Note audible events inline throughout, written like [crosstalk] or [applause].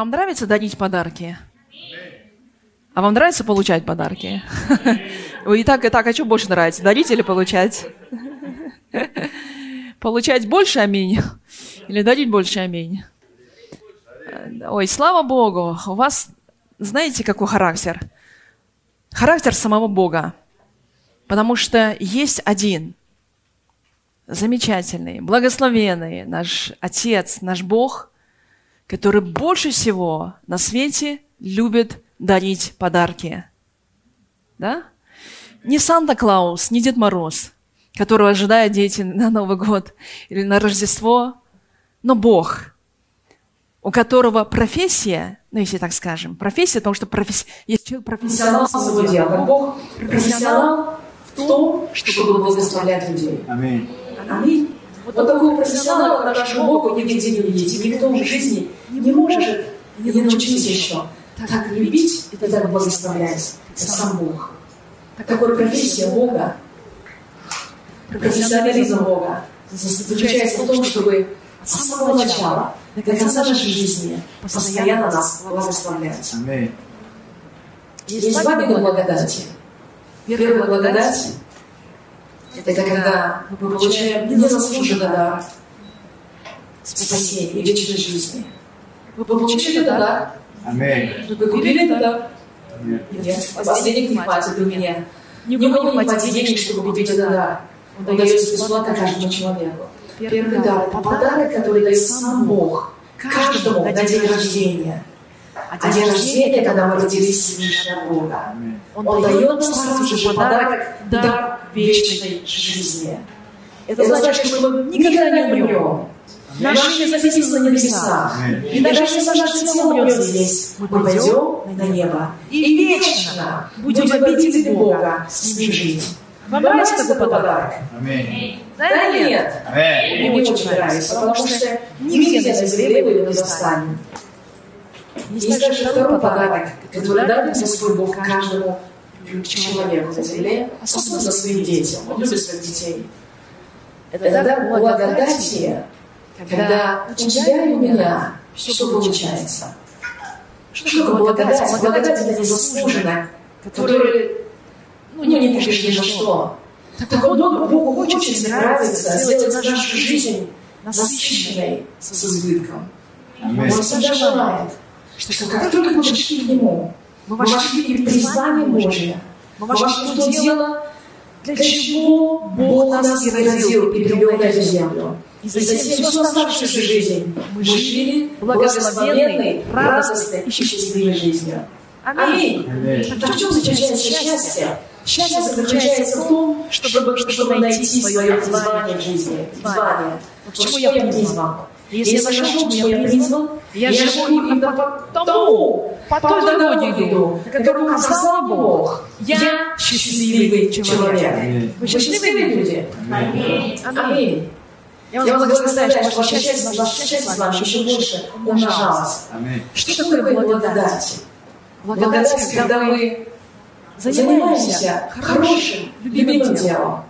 Вам нравится дарить подарки? А вам нравится получать подарки? И так, и так, а что больше нравится, дарить или получать? Получать больше аминь? Или дарить больше аминь? Ой, слава Богу, у вас, знаете, какой характер? Характер самого Бога. Потому что есть один замечательный, благословенный наш Отец, наш Бог – который больше всего на свете любит дарить подарки. Да? Не Санта-Клаус, не Дед Мороз, которого ожидают дети на Новый год или на Рождество, но Бог, у которого профессия, ну, если так скажем, профессия, потому что профессия, есть человек профессионал своего дела, Бог профессионал в том, чтобы благословлять людей. Аминь. Аминь. Вот такого профессионала, как нашему Богу, нигде не увидите. Никто в жизни не может не научиться еще так любить и так благословлять. Это сам Бог. Такой профессия Бога, профессионализм Бога заключается в том, чтобы с самого начала до конца нашей жизни постоянно нас благословлять. Есть два вида благодати. Первая благодать это когда мы получаем незаслуженный дар спасения и вечной жизни. Вы получили этот дар? Вы купили этот дар? Нет. У вас денег не хватит у меня. Ни у кого не хватит денег, чтобы купить этот дар. Он дается бесплатно каждому человеку. Первый дар – это подарок, который дает сам Бог каждому на день рождения. А день рождения, когда мы родились свыше Бога. Он дает нам сразу же подарок, дар вечной жизни. Это значит, что мы никогда не умрем. Наше имя записано на небесах. И даже если наше тело умрет здесь, мы пойдем на небо. И вечно будем обидеть Бога с ним жить. Вам нравится такой подарок? Да или нет? Мне очень нравится, потому что нигде на земле вы его не достанем. Есть также второй подарок, который дает Господь Бог каждому человеку на земле, особенно своим детям. Он любит своих детей. Это дар благодати, когда у тебя и у меня все получается. Что такое благодать? Благодать это незаслуженно, который ну, не купишь ни за что. Так вот, Богу, Богу очень нравится сделать нашу жизнь насыщенной с избытком. Он всегда желает, что как только мы пришли к Нему, мы вошли в призвание Божие. Мы вошли в то дело, для чего Бог нас и родил и привел на эту землю. И затем всю оставшуюся жизнь мы жили благословенной, радостной и счастливой жизнью. Аминь. Аминь. В чем заключается счастье? Счастье заключается в том, чтобы, чтобы найти свое призвание в жизни. Призвание. Почему я призван? Если я нашел, что я призван, я живу именно по тому, по той дороге иду, которую указал Бог. Я счастливый человек. Вы счастливые люди? Аминь. Аминь. Я вас благословляю, что ваше счастье, ваше счастье с вами еще больше умножалось. Что такое благодать? Благодать, когда мы занимаемся хорошим, любимым делом.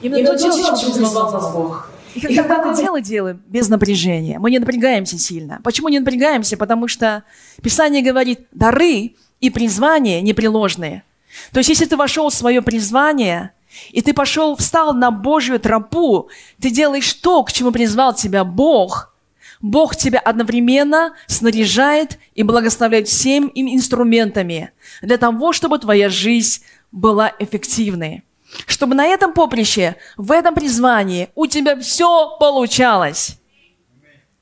Именно то дело, чем назвал нас Бог. И когда, и когда мы дело делаем без напряжения, мы не напрягаемся сильно. Почему не напрягаемся? Потому что Писание говорит, дары и призвания непреложные. То есть, если ты вошел в свое призвание, и ты пошел, встал на Божью тропу, ты делаешь то, к чему призвал тебя Бог, Бог тебя одновременно снаряжает и благословляет всеми инструментами для того, чтобы твоя жизнь была эффективной чтобы на этом поприще, в этом призвании у тебя все получалось.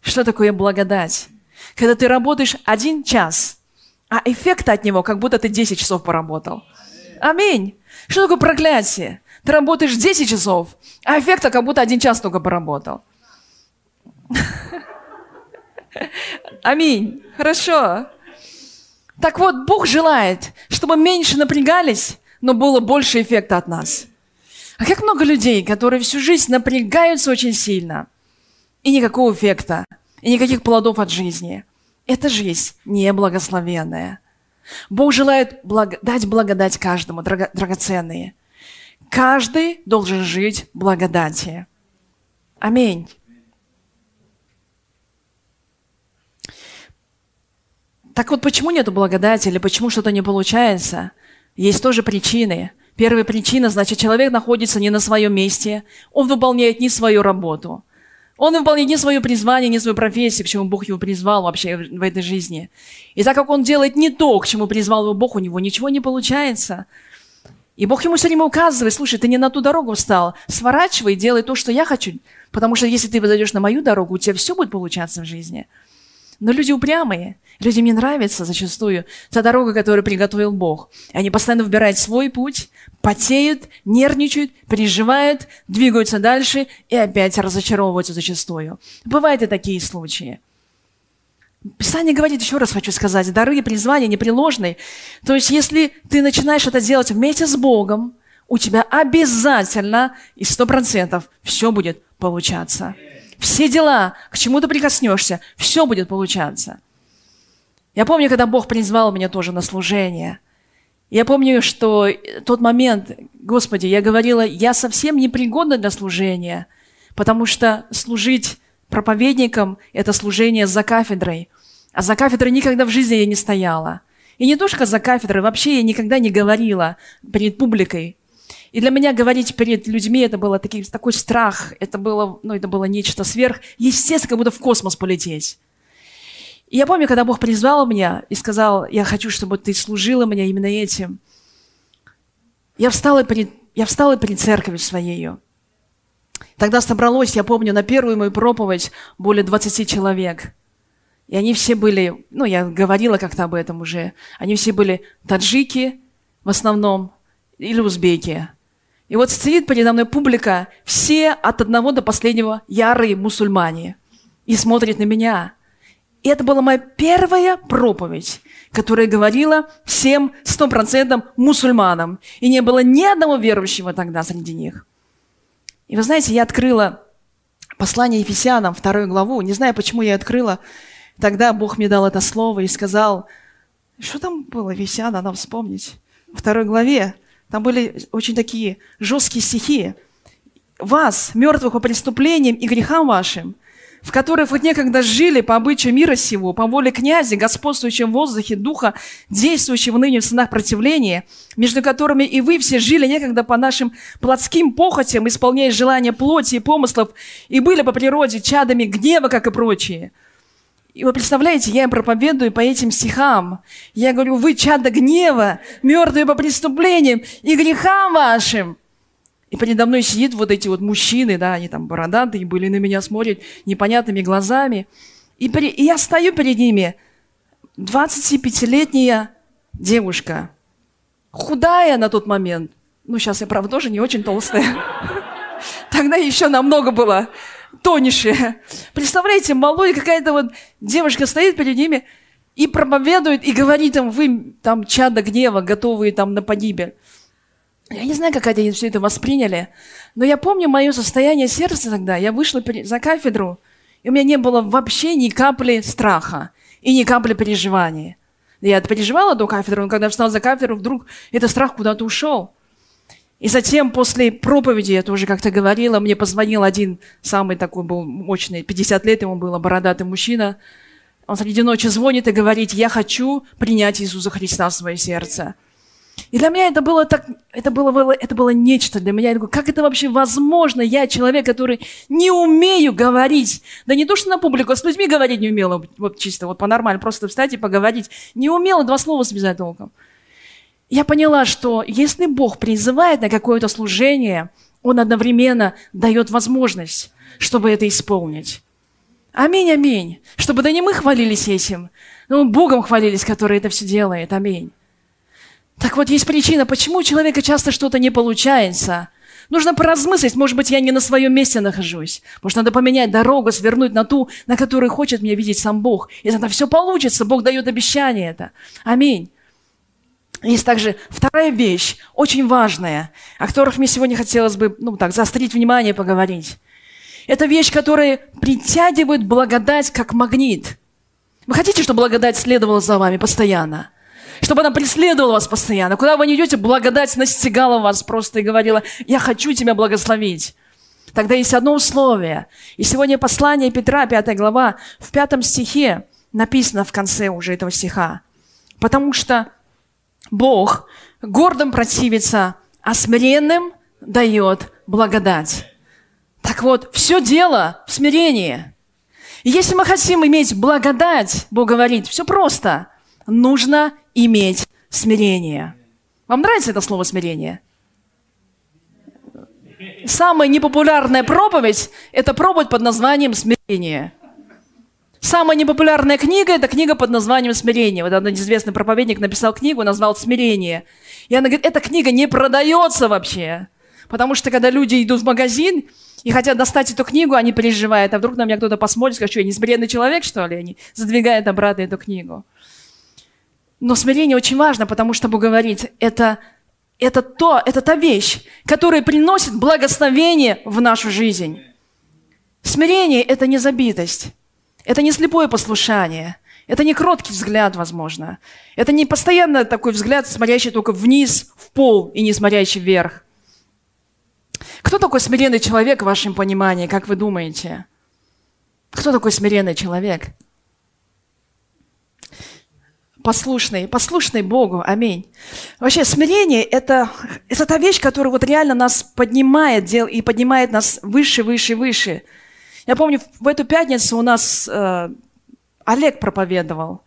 Что такое благодать? Когда ты работаешь один час, а эффект от него, как будто ты 10 часов поработал. Аминь. Что такое проклятие? Ты работаешь 10 часов, а эффекта как будто один час только поработал. [laughs] Аминь. Хорошо. Так вот, Бог желает, чтобы меньше напрягались, но было больше эффекта от нас. А как много людей, которые всю жизнь напрягаются очень сильно, и никакого эффекта, и никаких плодов от жизни. Эта жизнь неблагословенная. Бог желает благо... дать благодать каждому, драго... драгоценные. Каждый должен жить в благодати. Аминь. Так вот, почему нет благодати или почему что-то не получается? Есть тоже причины. Первая причина, значит, человек находится не на своем месте, он выполняет не свою работу. Он выполняет не свое призвание, не свою профессию, к чему Бог его призвал вообще в этой жизни. И так как он делает не то, к чему призвал его Бог, у него ничего не получается. И Бог ему все время указывает, слушай, ты не на ту дорогу встал, сворачивай, делай то, что я хочу, потому что если ты зайдешь на мою дорогу, у тебя все будет получаться в жизни. Но люди упрямые, людям не нравится зачастую та дорога, которую приготовил Бог. Они постоянно выбирают свой путь, потеют, нервничают, переживают, двигаются дальше и опять разочаровываются зачастую. Бывают и такие случаи. Писание говорит, еще раз хочу сказать, дары и призвания непреложные. То есть, если ты начинаешь это делать вместе с Богом, у тебя обязательно и сто процентов все будет получаться. Все дела, к чему ты прикоснешься, все будет получаться. Я помню, когда Бог призвал меня тоже на служение. Я помню, что тот момент, Господи, я говорила, я совсем не пригодна для служения, потому что служить проповедником – это служение за кафедрой. А за кафедрой никогда в жизни я не стояла. И не только за кафедрой, вообще я никогда не говорила перед публикой. И для меня говорить перед людьми это было такой, такой страх, это было, ну, это было нечто сверх, естественно, как будто в космос полететь. И я помню, когда Бог призвал меня и сказал, я хочу, чтобы ты служила мне именно этим. Я встала перед, я встала перед церковью своей. Тогда собралось, я помню, на первую мою проповедь более 20 человек. И они все были, ну, я говорила как-то об этом уже, они все были таджики в основном или узбеки. И вот стоит передо мной публика, все от одного до последнего ярые мусульмане, и смотрят на меня. И это была моя первая проповедь, которая говорила всем стопроцентным мусульманам. И не было ни одного верующего тогда среди них. И вы знаете, я открыла послание Ефесянам, вторую главу. Не знаю, почему я открыла. Тогда Бог мне дал это слово и сказал, что там было, Ефесяна, надо вспомнить. В второй главе там были очень такие жесткие стихи. «Вас, мертвых по преступлениям и грехам вашим, в которых вы некогда жили по обычаю мира сего, по воле князя, господствующего в воздухе духа, действующего ныне в сынах противления, между которыми и вы все жили некогда по нашим плотским похотям, исполняя желания плоти и помыслов, и были по природе чадами гнева, как и прочие». И вы представляете, я им проповедую по этим стихам. Я говорю, вы чада гнева, мертвые по преступлениям и грехам вашим. И передо мной сидят вот эти вот мужчины, да, они там бородатые были, на меня смотрят непонятными глазами. И, при, и я стою перед ними, 25-летняя девушка, худая на тот момент. Ну, сейчас я, правда, тоже не очень толстая. [laughs] Тогда еще намного было тоньше. [laughs] Представляете, малой какая-то вот девушка стоит перед ними и проповедует, и говорит им, вы там чада гнева, готовые там на погибель. Я не знаю, как они все это восприняли, но я помню мое состояние сердца тогда. Я вышла за кафедру, и у меня не было вообще ни капли страха и ни капли переживания. Я переживала до кафедры, но когда я встала за кафедру, вдруг этот страх куда-то ушел. И затем после проповеди, я тоже как-то говорила, мне позвонил один самый такой был мощный, 50 лет ему было, бородатый мужчина. Он среди ночи звонит и говорит, я хочу принять Иисуса Христа в свое сердце. И для меня это было так, это было, это было нечто для меня. Я говорю, как это вообще возможно? Я человек, который не умею говорить. Да не то, что на публику, а с людьми говорить не умела. Вот чисто, вот по-нормально, просто встать и поговорить. Не умела два слова связать толком. Я поняла, что если Бог призывает на какое-то служение, Он одновременно дает возможность, чтобы это исполнить. Аминь, аминь. Чтобы да не мы хвалились этим, но Богом хвалились, который это все делает. Аминь. Так вот, есть причина, почему у человека часто что-то не получается. Нужно поразмыслить, может быть, я не на своем месте нахожусь. Может, надо поменять дорогу, свернуть на ту, на которую хочет меня видеть сам Бог. И тогда все получится, Бог дает обещание это. Аминь. Есть также вторая вещь, очень важная, о которых мне сегодня хотелось бы, ну так, заострить внимание, поговорить. Это вещь, которая притягивает благодать как магнит. Вы хотите, чтобы благодать следовала за вами постоянно? чтобы она преследовала вас постоянно. Куда вы не идете, благодать настигала вас просто и говорила, я хочу тебя благословить. Тогда есть одно условие. И сегодня послание Петра, 5 глава, в пятом стихе, написано в конце уже этого стиха. Потому что Бог гордым противится, а смиренным дает благодать. Так вот, все дело в смирении. Если мы хотим иметь благодать, Бог говорит, все просто. Нужно иметь смирение. Вам нравится это слово смирение? Самая непопулярная проповедь – это проповедь под названием «Смирение». Самая непопулярная книга – это книга под названием «Смирение». Вот один известный проповедник написал книгу, назвал «Смирение». И она говорит, эта книга не продается вообще. Потому что когда люди идут в магазин и хотят достать эту книгу, они переживают, а вдруг на меня кто-то посмотрит, скажет, что я не смиренный человек, что ли? Они задвигают обратно эту книгу. Но смирение очень важно, потому что Бог говорит, это, это то, это та вещь, которая приносит благословение в нашу жизнь. Смирение – это не забитость, это не слепое послушание, это не кроткий взгляд, возможно. Это не постоянно такой взгляд, смотрящий только вниз, в пол и не смотрящий вверх. Кто такой смиренный человек в вашем понимании, как вы думаете? Кто такой смиренный человек? послушный, послушный Богу. Аминь. Вообще, смирение это, – это та вещь, которая вот реально нас поднимает и поднимает нас выше, выше, выше. Я помню, в эту пятницу у нас э, Олег проповедовал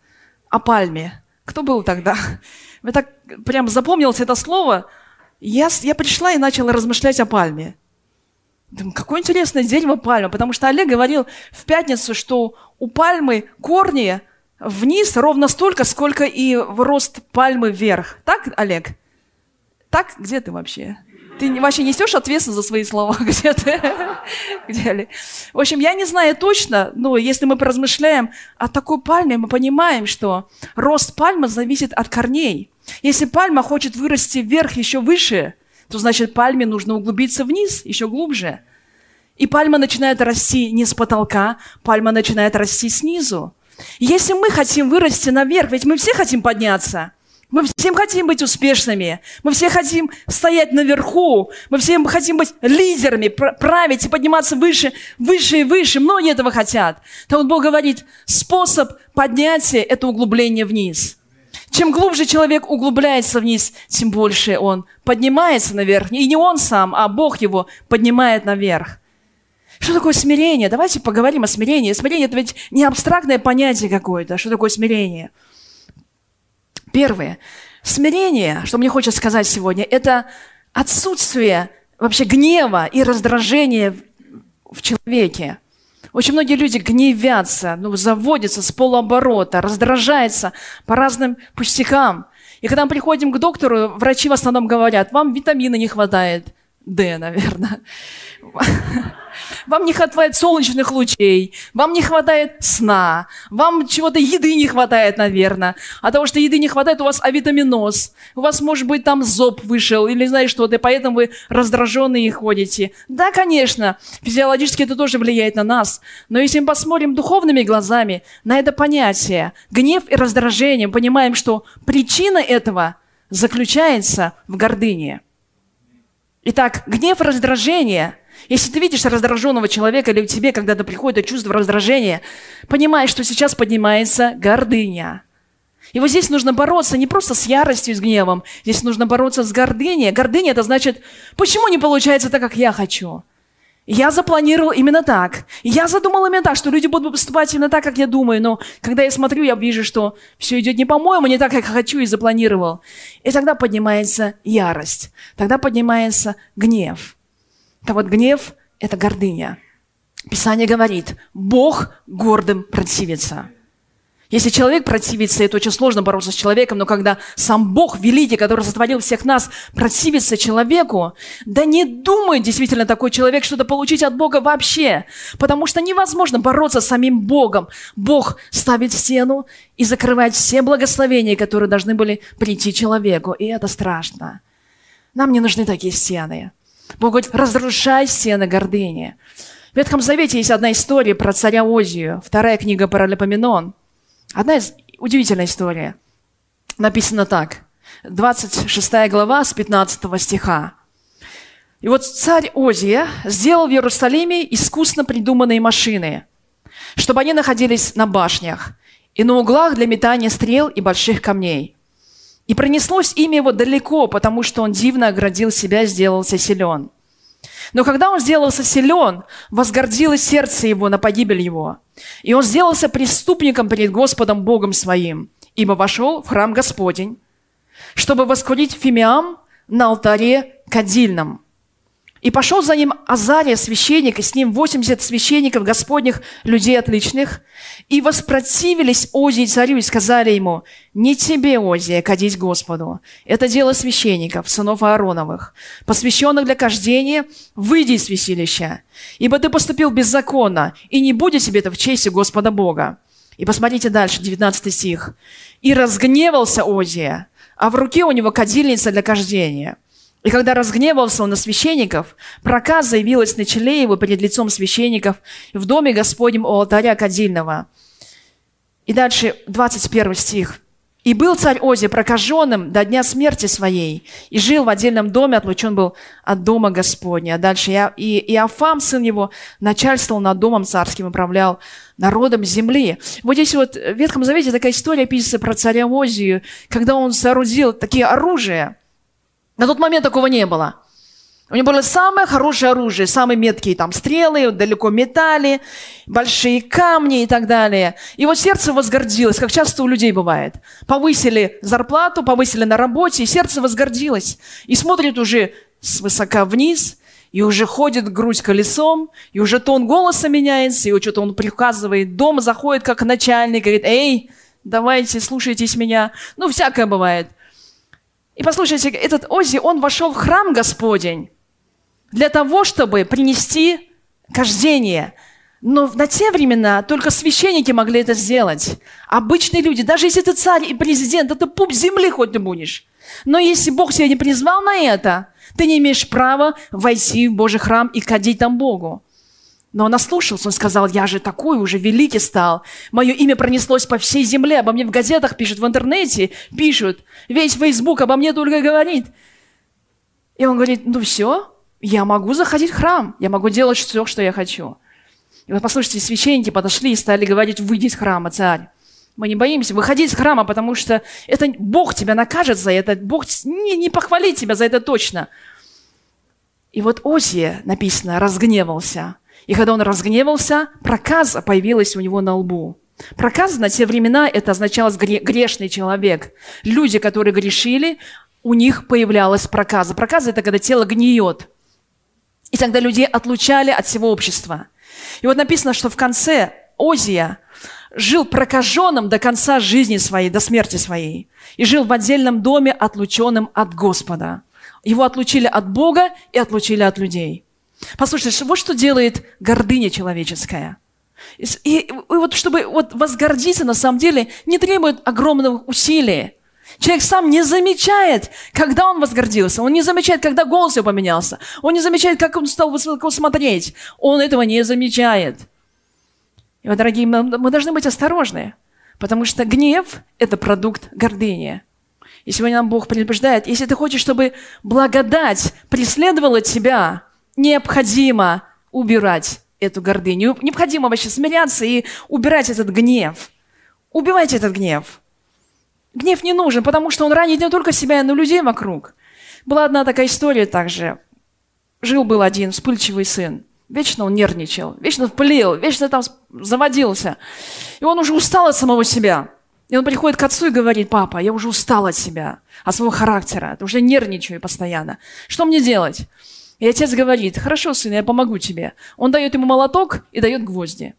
о пальме. Кто был тогда? [laughs] Мне так прям запомнилось это слово. Я, я пришла и начала размышлять о пальме. Думаю, какое интересное дерево пальма, потому что Олег говорил в пятницу, что у пальмы корни – вниз ровно столько, сколько и в рост пальмы вверх. Так, Олег? Так? Где ты вообще? Ты вообще несешь ответственность за свои слова? [laughs] Где ты? Где ли? В общем, я не знаю точно, но если мы поразмышляем о такой пальме, мы понимаем, что рост пальмы зависит от корней. Если пальма хочет вырасти вверх еще выше, то значит пальме нужно углубиться вниз еще глубже. И пальма начинает расти не с потолка, пальма начинает расти снизу. Если мы хотим вырасти наверх, ведь мы все хотим подняться, мы всем хотим быть успешными, мы все хотим стоять наверху, мы все хотим быть лидерами, править и подниматься выше, выше и выше. Многие этого хотят. Так вот Бог говорит, способ поднятия – это углубление вниз. Чем глубже человек углубляется вниз, тем больше он поднимается наверх. И не он сам, а Бог его поднимает наверх. Что такое смирение? Давайте поговорим о смирении. Смирение – это ведь не абстрактное понятие какое-то. Что такое смирение? Первое. Смирение, что мне хочется сказать сегодня, это отсутствие вообще гнева и раздражения в человеке. Очень многие люди гневятся, ну, заводятся с полуоборота, раздражаются по разным пустякам. И когда мы приходим к доктору, врачи в основном говорят, вам витамина не хватает. Д, наверное. Вам не хватает солнечных лучей, вам не хватает сна, вам чего-то еды не хватает, наверное. А того, что еды не хватает, у вас авитаминоз. У вас, может быть, там зоб вышел или знаешь что-то, и поэтому вы раздраженные ходите. Да, конечно, физиологически это тоже влияет на нас. Но если мы посмотрим духовными глазами на это понятие, гнев и раздражение, понимаем, что причина этого заключается в гордыне. Итак, гнев раздражение – если ты видишь раздраженного человека или к тебе когда-то приходит чувство раздражения, понимай, что сейчас поднимается гордыня. И вот здесь нужно бороться не просто с яростью, с гневом, здесь нужно бороться с гордыней. Гордыня – это значит, почему не получается так, как я хочу? Я запланировал именно так. Я задумал именно так, что люди будут поступать именно так, как я думаю. Но когда я смотрю, я вижу, что все идет не по-моему, не так, как хочу и запланировал. И тогда поднимается ярость. Тогда поднимается гнев. А вот гнев – это гордыня. Писание говорит, Бог гордым противится. Если человек противится, это очень сложно бороться с человеком, но когда сам Бог великий, который сотворил всех нас, противится человеку, да не думает действительно такой человек что-то получить от Бога вообще, потому что невозможно бороться с самим Богом. Бог ставит стену и закрывает все благословения, которые должны были прийти человеку, и это страшно. Нам не нужны такие стены. Бог говорит, разрушай стены гордыни. В Ветхом Завете есть одна история про царя Озию, вторая книга Паралипоменон. Одна из удивительная история. Написано так. 26 глава с 15 стиха. И вот царь Озия сделал в Иерусалиме искусно придуманные машины, чтобы они находились на башнях, и на углах для метания стрел и больших камней. И пронеслось имя его далеко, потому что он дивно оградил себя и сделался силен. Но когда он сделался силен, возгордилось сердце его на погибель его. И он сделался преступником перед Господом Богом своим, ибо вошел в храм Господень, чтобы воскурить фимиам на алтаре кадильном. И пошел за ним Азария, священник, и с ним 80 священников Господних, людей отличных, и воспротивились Озии царю и сказали ему, «Не тебе, Озия, кадить Господу. Это дело священников, сынов Аароновых, посвященных для кождения, выйди из святилища, ибо ты поступил беззаконно, и не будет тебе это в чести Господа Бога». И посмотрите дальше, 19 стих. «И разгневался Озия, а в руке у него кадильница для кождения». И когда разгневался он на священников, проказа явилась на челе его перед лицом священников в доме Господнем у алтаря кадильного. И дальше 21 стих. «И был царь Ози прокаженным до дня смерти своей, и жил в отдельном доме, отлучен был от дома Господня». А дальше и Иофам, сын его, начальствовал над домом царским, управлял народом земли. Вот здесь вот в Ветхом Завете такая история описывается про царя Озию, когда он соорудил такие оружия – на тот момент такого не было. У него было самое хорошее оружие, самые меткие там стрелы, далеко метали, большие камни и так далее. И вот сердце возгордилось, как часто у людей бывает. Повысили зарплату, повысили на работе, и сердце возгордилось. И смотрит уже свысока вниз, и уже ходит грудь колесом, и уже тон голоса меняется, и что-то он приказывает, дома заходит как начальник, говорит, эй, давайте, слушайтесь меня. Ну, всякое бывает – и послушайте, этот Ози, он вошел в храм Господень для того, чтобы принести кождение. Но на те времена только священники могли это сделать. Обычные люди, даже если ты царь и президент, это пуп земли хоть ты будешь. Но если Бог тебя не призвал на это, ты не имеешь права войти в Божий храм и кадить там Богу. Но он ослушался, он сказал, я же такой уже великий стал. Мое имя пронеслось по всей земле, обо мне в газетах пишут, в интернете пишут. Весь Фейсбук обо мне только говорит. И он говорит, ну все, я могу заходить в храм, я могу делать все, что я хочу. И вот послушайте, священники подошли и стали говорить, выйди из храма, царь. Мы не боимся выходить из храма, потому что это Бог тебя накажет за это, Бог не, не похвалит тебя за это точно. И вот Осия, написано, разгневался – и когда он разгневался, проказа появилась у него на лбу. Проказа на те времена это означало грешный человек. Люди, которые грешили, у них появлялась проказа. Проказа – это когда тело гниет. И тогда людей отлучали от всего общества. И вот написано, что в конце Озия жил прокаженным до конца жизни своей, до смерти своей. И жил в отдельном доме, отлученным от Господа. Его отлучили от Бога и отлучили от людей. Послушайте, вот что делает гордыня человеческая. И, и, и вот чтобы вот возгордиться, на самом деле, не требует огромного усилия. Человек сам не замечает, когда он возгордился. Он не замечает, когда голос его поменялся. Он не замечает, как он стал высоко смотреть. Он этого не замечает. И вот, дорогие, мы, должны быть осторожны, потому что гнев – это продукт гордыни. И сегодня нам Бог предупреждает, если ты хочешь, чтобы благодать преследовала тебя – необходимо убирать эту гордыню. Необходимо вообще смиряться и убирать этот гнев. Убивайте этот гнев. Гнев не нужен, потому что он ранит не только себя, но и людей вокруг. Была одна такая история также. Жил-был один вспыльчивый сын. Вечно он нервничал, вечно вплел, вечно там заводился. И он уже устал от самого себя. И он приходит к отцу и говорит, папа, я уже устал от себя, от своего характера, уже нервничаю постоянно. Что мне делать? И отец говорит, хорошо, сын, я помогу тебе. Он дает ему молоток и дает гвозди.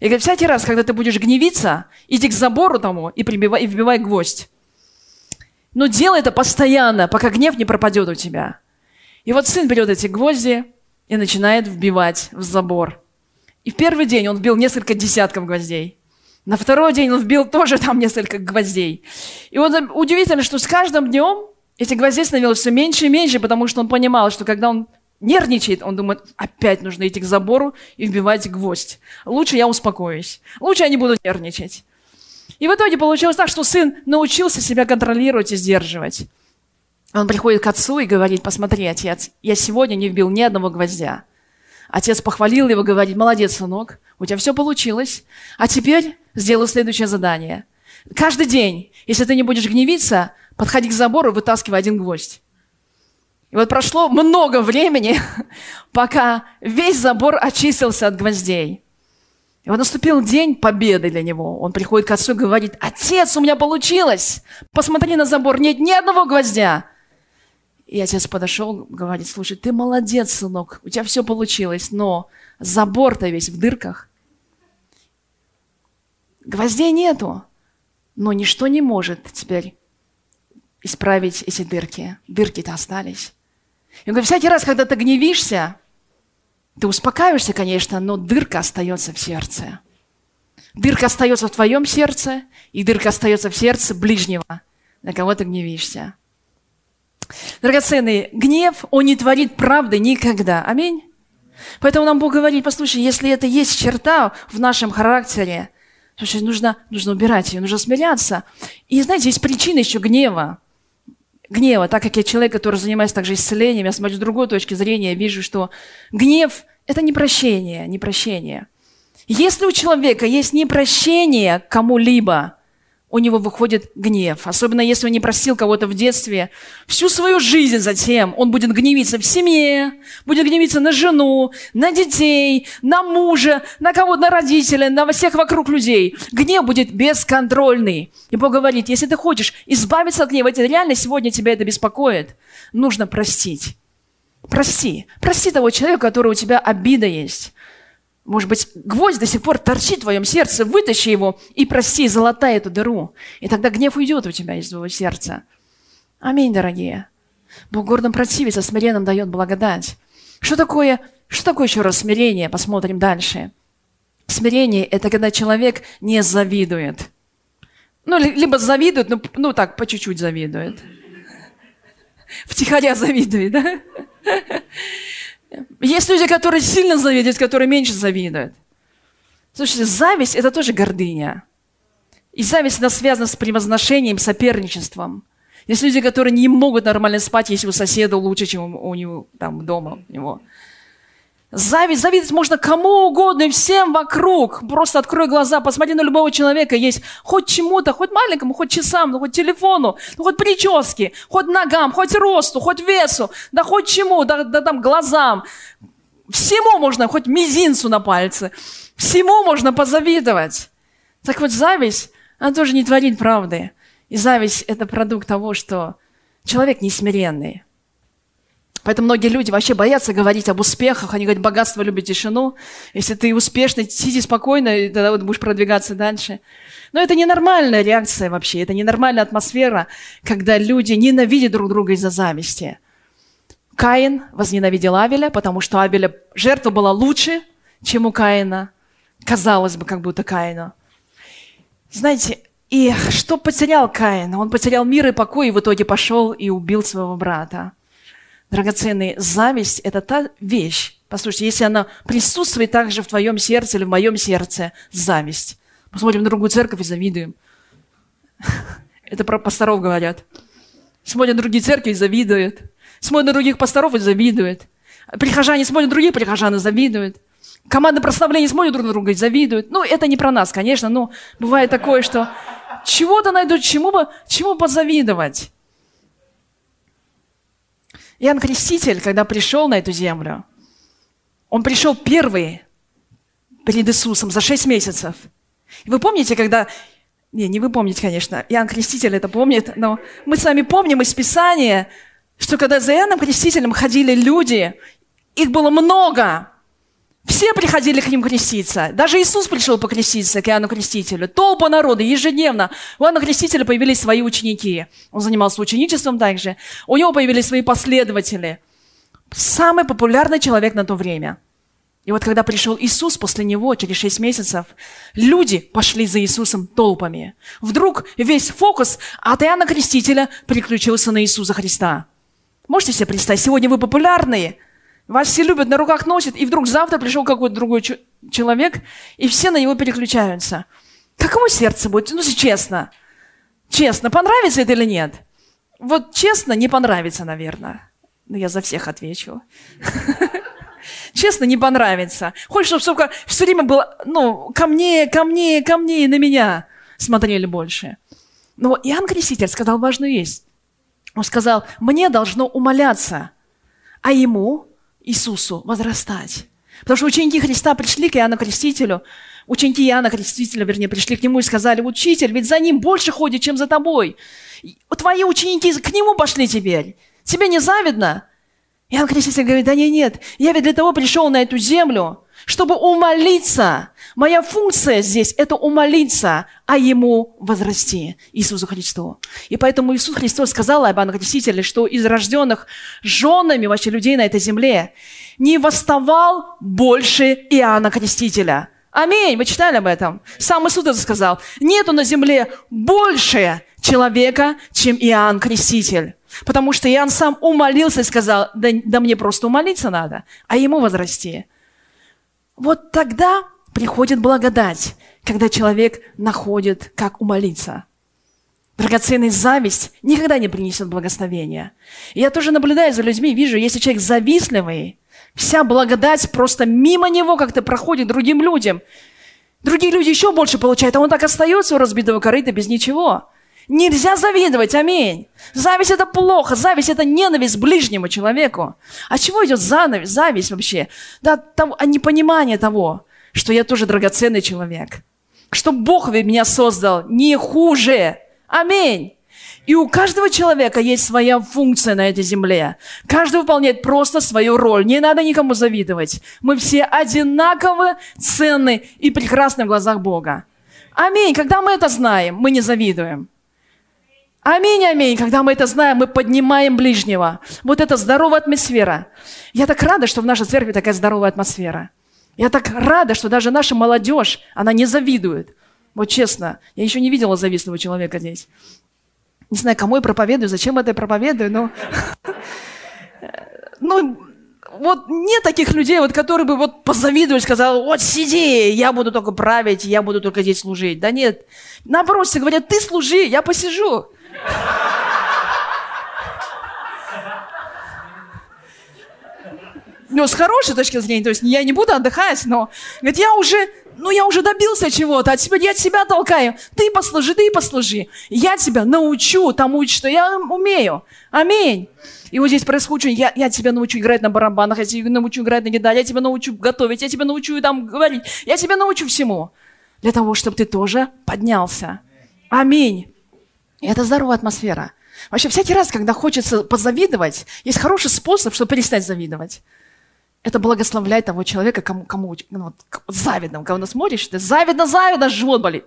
И говорит, всякий раз, когда ты будешь гневиться, иди к забору тому и, прибивай, и вбивай гвоздь. Но делай это постоянно, пока гнев не пропадет у тебя. И вот сын берет эти гвозди и начинает вбивать в забор. И в первый день он вбил несколько десятков гвоздей. На второй день он вбил тоже там несколько гвоздей. И вот удивительно, что с каждым днем Этих гвоздей становилось все меньше и меньше, потому что он понимал, что когда он нервничает, он думает, опять нужно идти к забору и вбивать гвоздь. Лучше я успокоюсь. Лучше я не буду нервничать. И в итоге получилось так, что сын научился себя контролировать и сдерживать. Он приходит к отцу и говорит, посмотри, отец, я сегодня не вбил ни одного гвоздя. Отец похвалил его, говорит, молодец, сынок, У тебя все получилось. А теперь сделай следующее задание. Каждый день, если ты не будешь гневиться, подходи к забору и вытаскивай один гвоздь. И вот прошло много времени, [laughs] пока весь забор очистился от гвоздей. И вот наступил день победы для него. Он приходит к отцу и говорит, отец, у меня получилось. Посмотри на забор, нет ни одного гвоздя. И отец подошел, говорит, слушай, ты молодец, сынок, у тебя все получилось, но забор-то весь в дырках. Гвоздей нету, но ничто не может теперь исправить эти дырки. Дырки-то остались. И он говорит, всякий раз, когда ты гневишься, ты успокаиваешься, конечно, но дырка остается в сердце. Дырка остается в твоем сердце, и дырка остается в сердце ближнего, на кого ты гневишься. Драгоценный, гнев, он не творит правды никогда. Аминь. Поэтому нам Бог говорит, послушай, если это есть черта в нашем характере, слушай, нужно, нужно убирать ее, нужно смиряться. И знаете, есть причина еще гнева. Гнева, так как я человек, который занимается также исцелением, я смотрю с другой точки зрения, вижу, что гнев – это не прощение, не прощение. Если у человека есть непрощение кому-либо, у него выходит гнев. Особенно если он не простил кого-то в детстве. Всю свою жизнь затем он будет гневиться в семье, будет гневиться на жену, на детей, на мужа, на кого-то, на родителя, на всех вокруг людей. Гнев будет бесконтрольный. И Бог говорит, если ты хочешь избавиться от гнева, это реально сегодня тебя это беспокоит, нужно простить. Прости. Прости того человека, у которого у тебя обида есть. Может быть, гвоздь до сих пор торчит в твоем сердце, вытащи его и прости, золотай эту дыру. И тогда гнев уйдет у тебя из твоего сердца. Аминь, дорогие. Бог гордым противится, смиренным дает благодать. Что такое, что такое еще раз смирение? Посмотрим дальше. Смирение – это когда человек не завидует. Ну, либо завидует, ну, ну так, по чуть-чуть завидует. Втихаря завидует, да? Есть люди, которые сильно завидуют, которые меньше завидуют. Слушайте, зависть – это тоже гордыня. И зависть, она связана с превозношением, соперничеством. Есть люди, которые не могут нормально спать, если у соседа лучше, чем у него там дома. У него. Зависть, завидовать можно кому угодно и всем вокруг. Просто открой глаза, посмотри на любого человека. Есть хоть чему-то, хоть маленькому, хоть часам, ну, хоть телефону, ну, хоть прическе, хоть ногам, хоть росту, хоть весу, да хоть чему, да, да там глазам. Всему можно, хоть мизинцу на пальце. Всему можно позавидовать. Так вот, зависть, она тоже не творит правды. И зависть – это продукт того, что человек несмиренный. Поэтому многие люди вообще боятся говорить об успехах. Они говорят, богатство любит тишину. Если ты успешный, сиди спокойно, и тогда вот будешь продвигаться дальше. Но это ненормальная реакция вообще. Это ненормальная атмосфера, когда люди ненавидят друг друга из-за зависти. Каин возненавидел Авеля, потому что Авеля жертва была лучше, чем у Каина. Казалось бы, как будто Каину. Знаете, и что потерял Каин? Он потерял мир и покой, и в итоге пошел и убил своего брата. Драгоценный, зависть – это та вещь, послушайте, если она присутствует также в твоем сердце или в моем сердце, зависть. Посмотрим на другую церковь и завидуем. [laughs] Это про пасторов говорят. Смотрят на другие церкви и завидуют. Смотрят на других пасторов и завидуют. Прихожане смотрят на других прихожан и завидуют. Команды прославления смотрят друг на друга и завидуют. Ну, это не про нас, конечно, но бывает такое, что чего-то найдут, чему бы, чему позавидовать. Иоанн Креститель, когда пришел на эту землю, он пришел первый перед Иисусом за шесть месяцев. И вы помните, когда... Не, не вы помните, конечно. Иоанн Креститель это помнит, но мы с вами помним из Писания, что когда за Иоанном Крестителем ходили люди, их было много, все приходили к ним креститься. Даже Иисус пришел покреститься к Иоанну Крестителю. Толпа народа ежедневно. У Иоанна Крестителя появились свои ученики. Он занимался ученичеством также. У него появились свои последователи. Самый популярный человек на то время. И вот когда пришел Иисус после него, через шесть месяцев, люди пошли за Иисусом толпами. Вдруг весь фокус от Иоанна Крестителя переключился на Иисуса Христа. Можете себе представить, сегодня вы популярные – вас все любят, на руках носят, и вдруг завтра пришел какой-то другой человек, и все на него переключаются. Каково сердце будет? Ну, честно. Честно, понравится это или нет? Вот честно, не понравится, наверное. Но я за всех отвечу. [laughs] честно, не понравится. Хочешь, чтобы все время было, ну, ко мне, ко мне, ко мне на меня смотрели больше. Но Иоанн Креститель сказал важную вещь. Он сказал, мне должно умоляться, а ему, Иисусу, возрастать. Потому что ученики Христа пришли к Иоанну Крестителю, ученики Иоанна Крестителя, вернее, пришли к нему и сказали, учитель, ведь за ним больше ходит, чем за тобой. Твои ученики к нему пошли теперь. Тебе не завидно? Иоанн Креститель говорит, да нет, нет, я ведь для того пришел на эту землю, чтобы умолиться. Моя функция здесь – это умолиться, а Ему возрасти, Иисусу Христу. И поэтому Иисус Христос сказал об Крестителе, что из рожденных женами вообще людей на этой земле не восставал больше Иоанна Крестителя. Аминь. Вы читали об этом? Сам Иисус это сказал. Нету на земле больше человека, чем Иоанн Креститель. Потому что Иоанн сам умолился и сказал, да, да мне просто умолиться надо, а ему возрасти. Вот тогда приходит благодать, когда человек находит, как умолиться. Драгоценность зависть никогда не принесет благословения. Я тоже наблюдаю за людьми, вижу, если человек завистливый, вся благодать просто мимо него как-то проходит другим людям. Другие люди еще больше получают, а он так остается у разбитого корыта без ничего. Нельзя завидовать, аминь. Зависть это плохо, зависть это ненависть ближнему человеку. А чего идет зависть, зависть вообще? Да, там, а непонимание того, что я тоже драгоценный человек. Что Бог меня создал не хуже. Аминь. И у каждого человека есть своя функция на этой земле. Каждый выполняет просто свою роль. Не надо никому завидовать. Мы все одинаково ценны и прекрасны в глазах Бога. Аминь. Когда мы это знаем, мы не завидуем. Аминь, аминь. Когда мы это знаем, мы поднимаем ближнего. Вот это здоровая атмосфера. Я так рада, что в нашей церкви такая здоровая атмосфера. Я так рада, что даже наша молодежь, она не завидует. Вот честно, я еще не видела завистного человека здесь. Не знаю, кому я проповедую, зачем это я проповедую, но... [laughs] Ну, вот нет таких людей, вот, которые бы вот позавидовали, сказали, вот сиди, я буду только править, я буду только здесь служить. Да нет. Наоборот, все говорят, ты служи, я посижу. Ну, с хорошей точки зрения, то есть я не буду отдыхать, но говорит, я уже, ну, я уже добился чего-то, а теперь я тебя толкаю. Ты послужи, ты послужи. Я тебя научу тому, что я умею. Аминь. И вот здесь происходит, я, я тебя научу играть на барабанах, я тебя научу играть на гитаре, я тебя научу готовить, я тебя научу там говорить, я тебя научу всему. Для того, чтобы ты тоже поднялся. Аминь. И это здоровая атмосфера. Вообще, всякий раз, когда хочется позавидовать, есть хороший способ, чтобы перестать завидовать. Это благословлять того человека, кому, кому ну, вот, завидно. Когда смотришь, ты завидно, завидно, живот болит.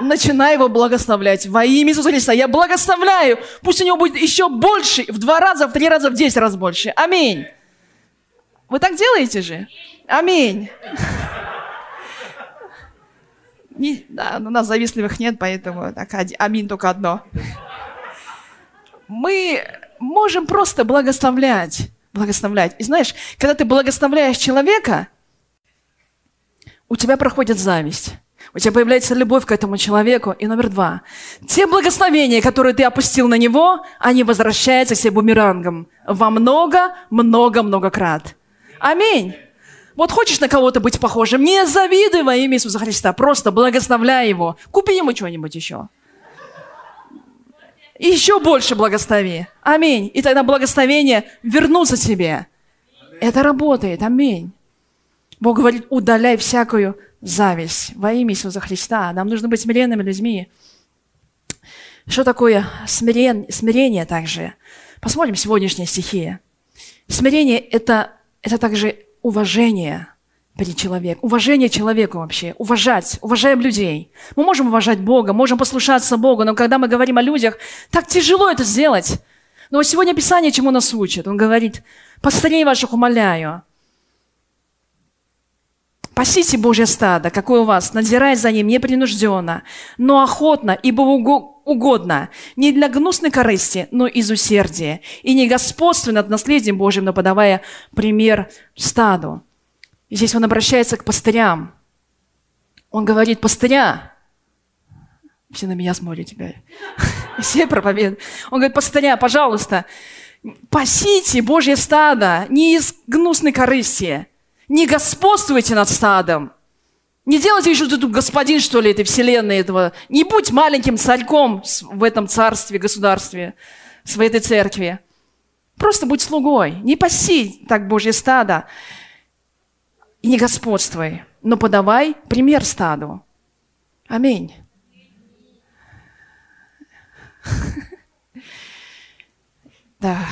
Начинай его благословлять. Во имя Иисуса Христа я благословляю. Пусть у него будет еще больше, в два раза, в три раза, в десять раз больше. Аминь. Вы так делаете же? Аминь. Не, да, у нас завистливых нет, поэтому так, аминь только одно. Мы можем просто благословлять. Благословлять. И знаешь, когда ты благословляешь человека, у тебя проходит зависть. У тебя появляется любовь к этому человеку. И номер два. Те благословения, которые ты опустил на него, они возвращаются себе бумерангом во много, много, много крат. Аминь. Вот хочешь на кого-то быть похожим, не завидуй во имя Иисуса Христа, просто благословляй его. Купи ему что-нибудь еще. И еще больше благослови. Аминь. И тогда благословение вернутся тебе. Это работает. Аминь. Бог говорит, удаляй всякую зависть во имя Иисуса Христа. Нам нужно быть смиренными людьми. Что такое смирен, смирение также? Посмотрим сегодняшние стихи. Смирение это, – это также уважение перед человеком, уважение человеку вообще, уважать, уважаем людей. Мы можем уважать Бога, можем послушаться Богу, но когда мы говорим о людях, так тяжело это сделать. Но сегодня Писание чему нас учит? Он говорит, пастырей ваших умоляю, Пасите Божье стадо, какое у вас, надзирая за ним непринужденно, но охотно, ибо угодно, не для гнусной корысти, но из усердия, и не господствуя над наследием Божьим, но подавая пример стаду. И здесь он обращается к пастырям. Он говорит, пастыря, все на меня смотрят теперь, [laughs] все проповедуют. Он говорит, пастыря, пожалуйста, Пасите Божье стадо не из гнусной корысти. Не господствуйте над стадом. Не делайте еще ты тут господин, что ли, этой вселенной этого. Не будь маленьким царьком в этом царстве, государстве, в этой церкви. Просто будь слугой. Не паси так Божье стадо. И не господствуй. Но подавай пример стаду. Аминь. [laughs] Да.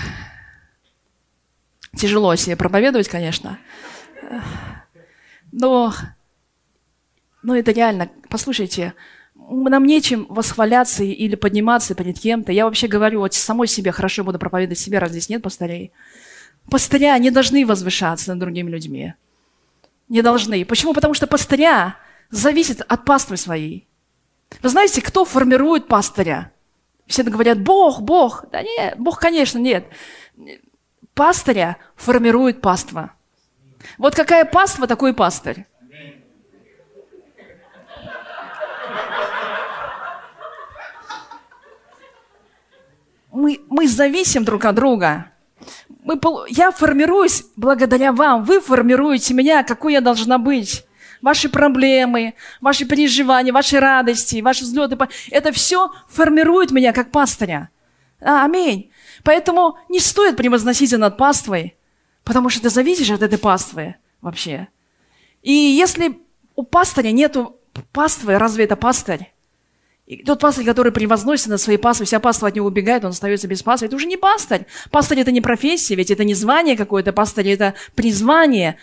Тяжело себе проповедовать, конечно. Но, но это реально. Послушайте, нам нечем восхваляться или подниматься перед кем-то. Я вообще говорю, вот самой себе хорошо буду проповедовать себе, раз здесь нет пастырей. Пастыря не должны возвышаться над другими людьми. Не должны. Почему? Потому что пастыря зависит от паствы своей. Вы знаете, кто формирует пастыря? Все говорят, Бог, Бог. Да нет, Бог, конечно, нет. Пастыря формирует паства. Вот какая паства, такой пастырь. Мы, мы зависим друг от друга. Мы, я формируюсь благодаря вам. Вы формируете меня, какой я должна быть. Ваши проблемы, ваши переживания, ваши радости, ваши взлеты. Это все формирует меня как пастыря. А, аминь. Поэтому не стоит превозноситься над паствой, потому что ты зависишь от этой паствы вообще. И если у пастыря нету паствы, разве это пастырь? И тот пастырь, который превозносится на своей пастве, вся паства от него убегает, он остается без паствы. Это уже не пастырь. Пастырь – это не профессия, ведь это не звание какое-то, пастырь – это призвание.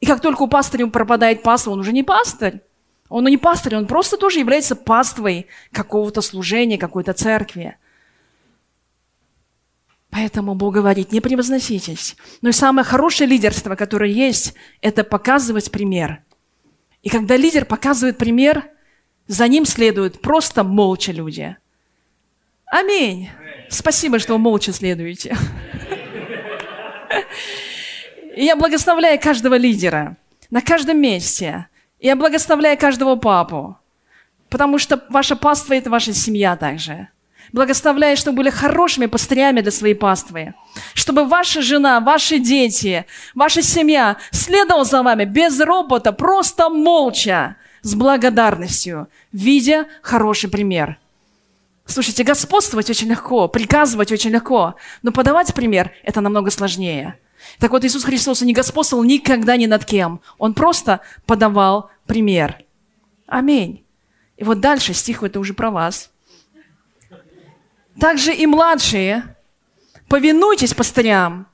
И как только у пастыря пропадает паства, он уже не пастырь. Он не пастырь, он просто тоже является паствой какого-то служения, какой-то церкви. Поэтому Бог говорит, не превозноситесь. Но и самое хорошее лидерство, которое есть, это показывать пример. И когда лидер показывает пример – за ним следуют просто молча люди. Аминь. Спасибо, что вы молча следуете. Я благословляю каждого лидера на каждом месте. Я благословляю каждого папу. Потому что ваша паства – это ваша семья также. Благословляю, чтобы были хорошими пастырями для своей паствы. Чтобы ваша жена, ваши дети, ваша семья следовала за вами без робота, просто молча с благодарностью, видя хороший пример. Слушайте, господствовать очень легко, приказывать очень легко, но подавать пример – это намного сложнее. Так вот, Иисус Христос не господствовал никогда ни над кем. Он просто подавал пример. Аминь. И вот дальше стих это уже про вас. Также и младшие, повинуйтесь пастырям,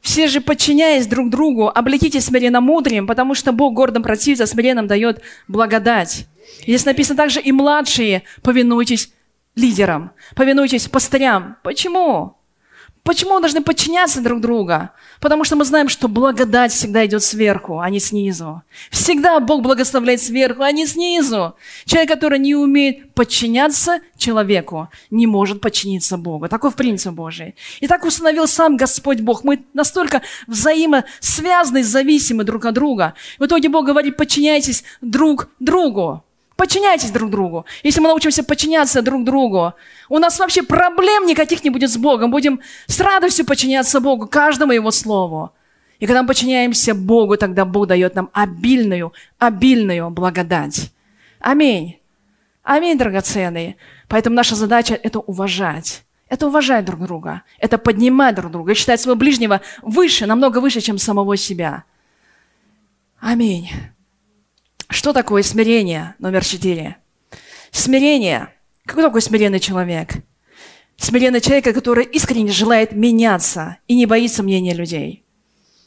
все же, подчиняясь друг другу, облекитесь смиренно мудрым, потому что Бог гордым противится, смиренным дает благодать. Здесь написано также и младшие, повинуйтесь лидерам, повинуйтесь пастырям. Почему? Почему мы должны подчиняться друг другу? Потому что мы знаем, что благодать всегда идет сверху, а не снизу. Всегда Бог благословляет сверху, а не снизу. Человек, который не умеет подчиняться человеку, не может подчиниться Богу. Таков принцип Божий. И так установил сам Господь Бог. Мы настолько взаимосвязаны, зависимы друг от друга. В итоге Бог говорит, подчиняйтесь друг другу. Подчиняйтесь друг другу. Если мы научимся подчиняться друг другу, у нас вообще проблем никаких не будет с Богом. Будем с радостью подчиняться Богу, каждому Его Слову. И когда мы подчиняемся Богу, тогда Бог дает нам обильную, обильную благодать. Аминь. Аминь, драгоценные. Поэтому наша задача – это уважать. Это уважать друг друга. Это поднимать друг друга. Считать своего ближнего выше, намного выше, чем самого себя. Аминь. Что такое смирение? Номер четыре. Смирение. Какой такой смиренный человек? Смиренный человек, который искренне желает меняться и не боится мнения людей.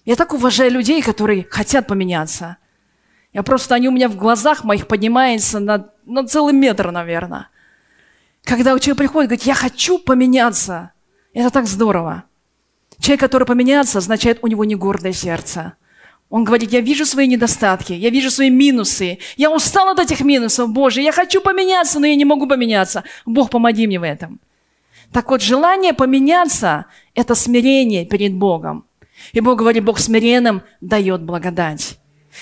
Я так уважаю людей, которые хотят поменяться. Я просто, они у меня в глазах моих поднимаются на, на целый метр, наверное. Когда у человека приходит, говорит, я хочу поменяться. Это так здорово. Человек, который поменяться, означает, у него не гордое сердце. Он говорит, я вижу свои недостатки, я вижу свои минусы, я устал от этих минусов, Боже, я хочу поменяться, но я не могу поменяться. Бог, помоги мне в этом. Так вот, желание поменяться – это смирение перед Богом. И Бог говорит, Бог смиренным дает благодать.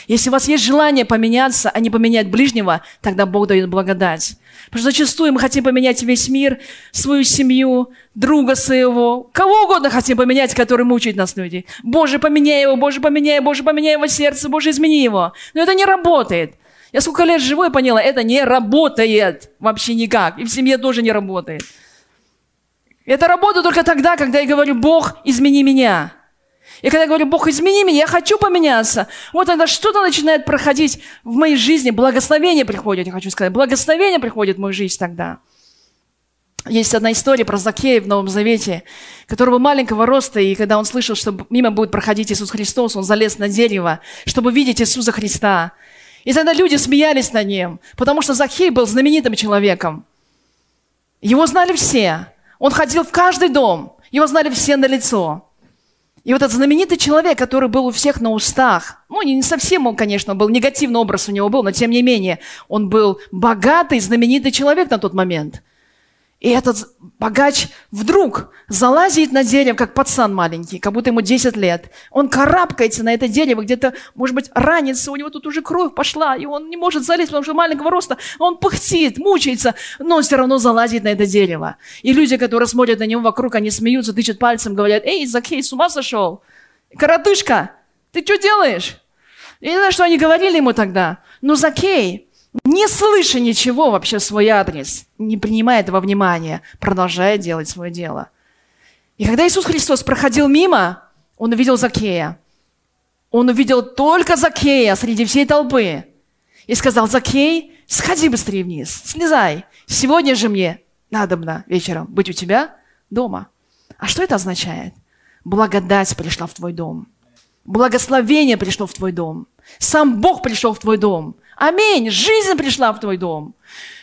Если у вас есть желание поменяться, а не поменять ближнего, тогда Бог дает благодать. Потому что зачастую мы хотим поменять весь мир, свою семью, друга своего, кого угодно хотим поменять, который мучает нас люди. Боже, поменяй его, Боже, поменяй, Боже, поменяй его сердце, Боже, измени его. Но это не работает. Я сколько лет живу и поняла, это не работает вообще никак. И в семье тоже не работает. Это работает только тогда, когда я говорю, Бог, измени меня. И когда я говорю, Бог, измени меня, я хочу поменяться, вот тогда что-то начинает проходить в моей жизни, благословение приходит, я хочу сказать, благословение приходит в мою жизнь тогда. Есть одна история про Закея в Новом Завете, который был маленького роста, и когда он слышал, что мимо будет проходить Иисус Христос, он залез на дерево, чтобы видеть Иисуса Христа. И тогда люди смеялись над ним, потому что Захей был знаменитым человеком. Его знали все. Он ходил в каждый дом. Его знали все на лицо. И вот этот знаменитый человек, который был у всех на устах, ну, не совсем он, конечно, был, негативный образ у него был, но тем не менее, он был богатый, знаменитый человек на тот момент – и этот богач вдруг залазит на дерево, как пацан маленький, как будто ему 10 лет. Он карабкается на это дерево, где-то, может быть, ранится, у него тут уже кровь пошла, и он не может залезть, потому что маленького роста. Он пыхтит, мучается, но он все равно залазит на это дерево. И люди, которые смотрят на него вокруг, они смеются, тычут пальцем, говорят, «Эй, Закей, с ума сошел? Коротышка, ты что делаешь?» Я не знаю, что они говорили ему тогда, но Закей, не слыша ничего вообще в свой адрес, не принимая этого внимания, продолжая делать свое дело. И когда Иисус Христос проходил мимо, он увидел Закея. Он увидел только Закея среди всей толпы. И сказал, Закей, сходи быстрее вниз, слезай. Сегодня же мне надобно вечером быть у тебя дома. А что это означает? Благодать пришла в твой дом. Благословение пришло в твой дом. Сам Бог пришел в твой дом. Аминь. Жизнь пришла в твой дом.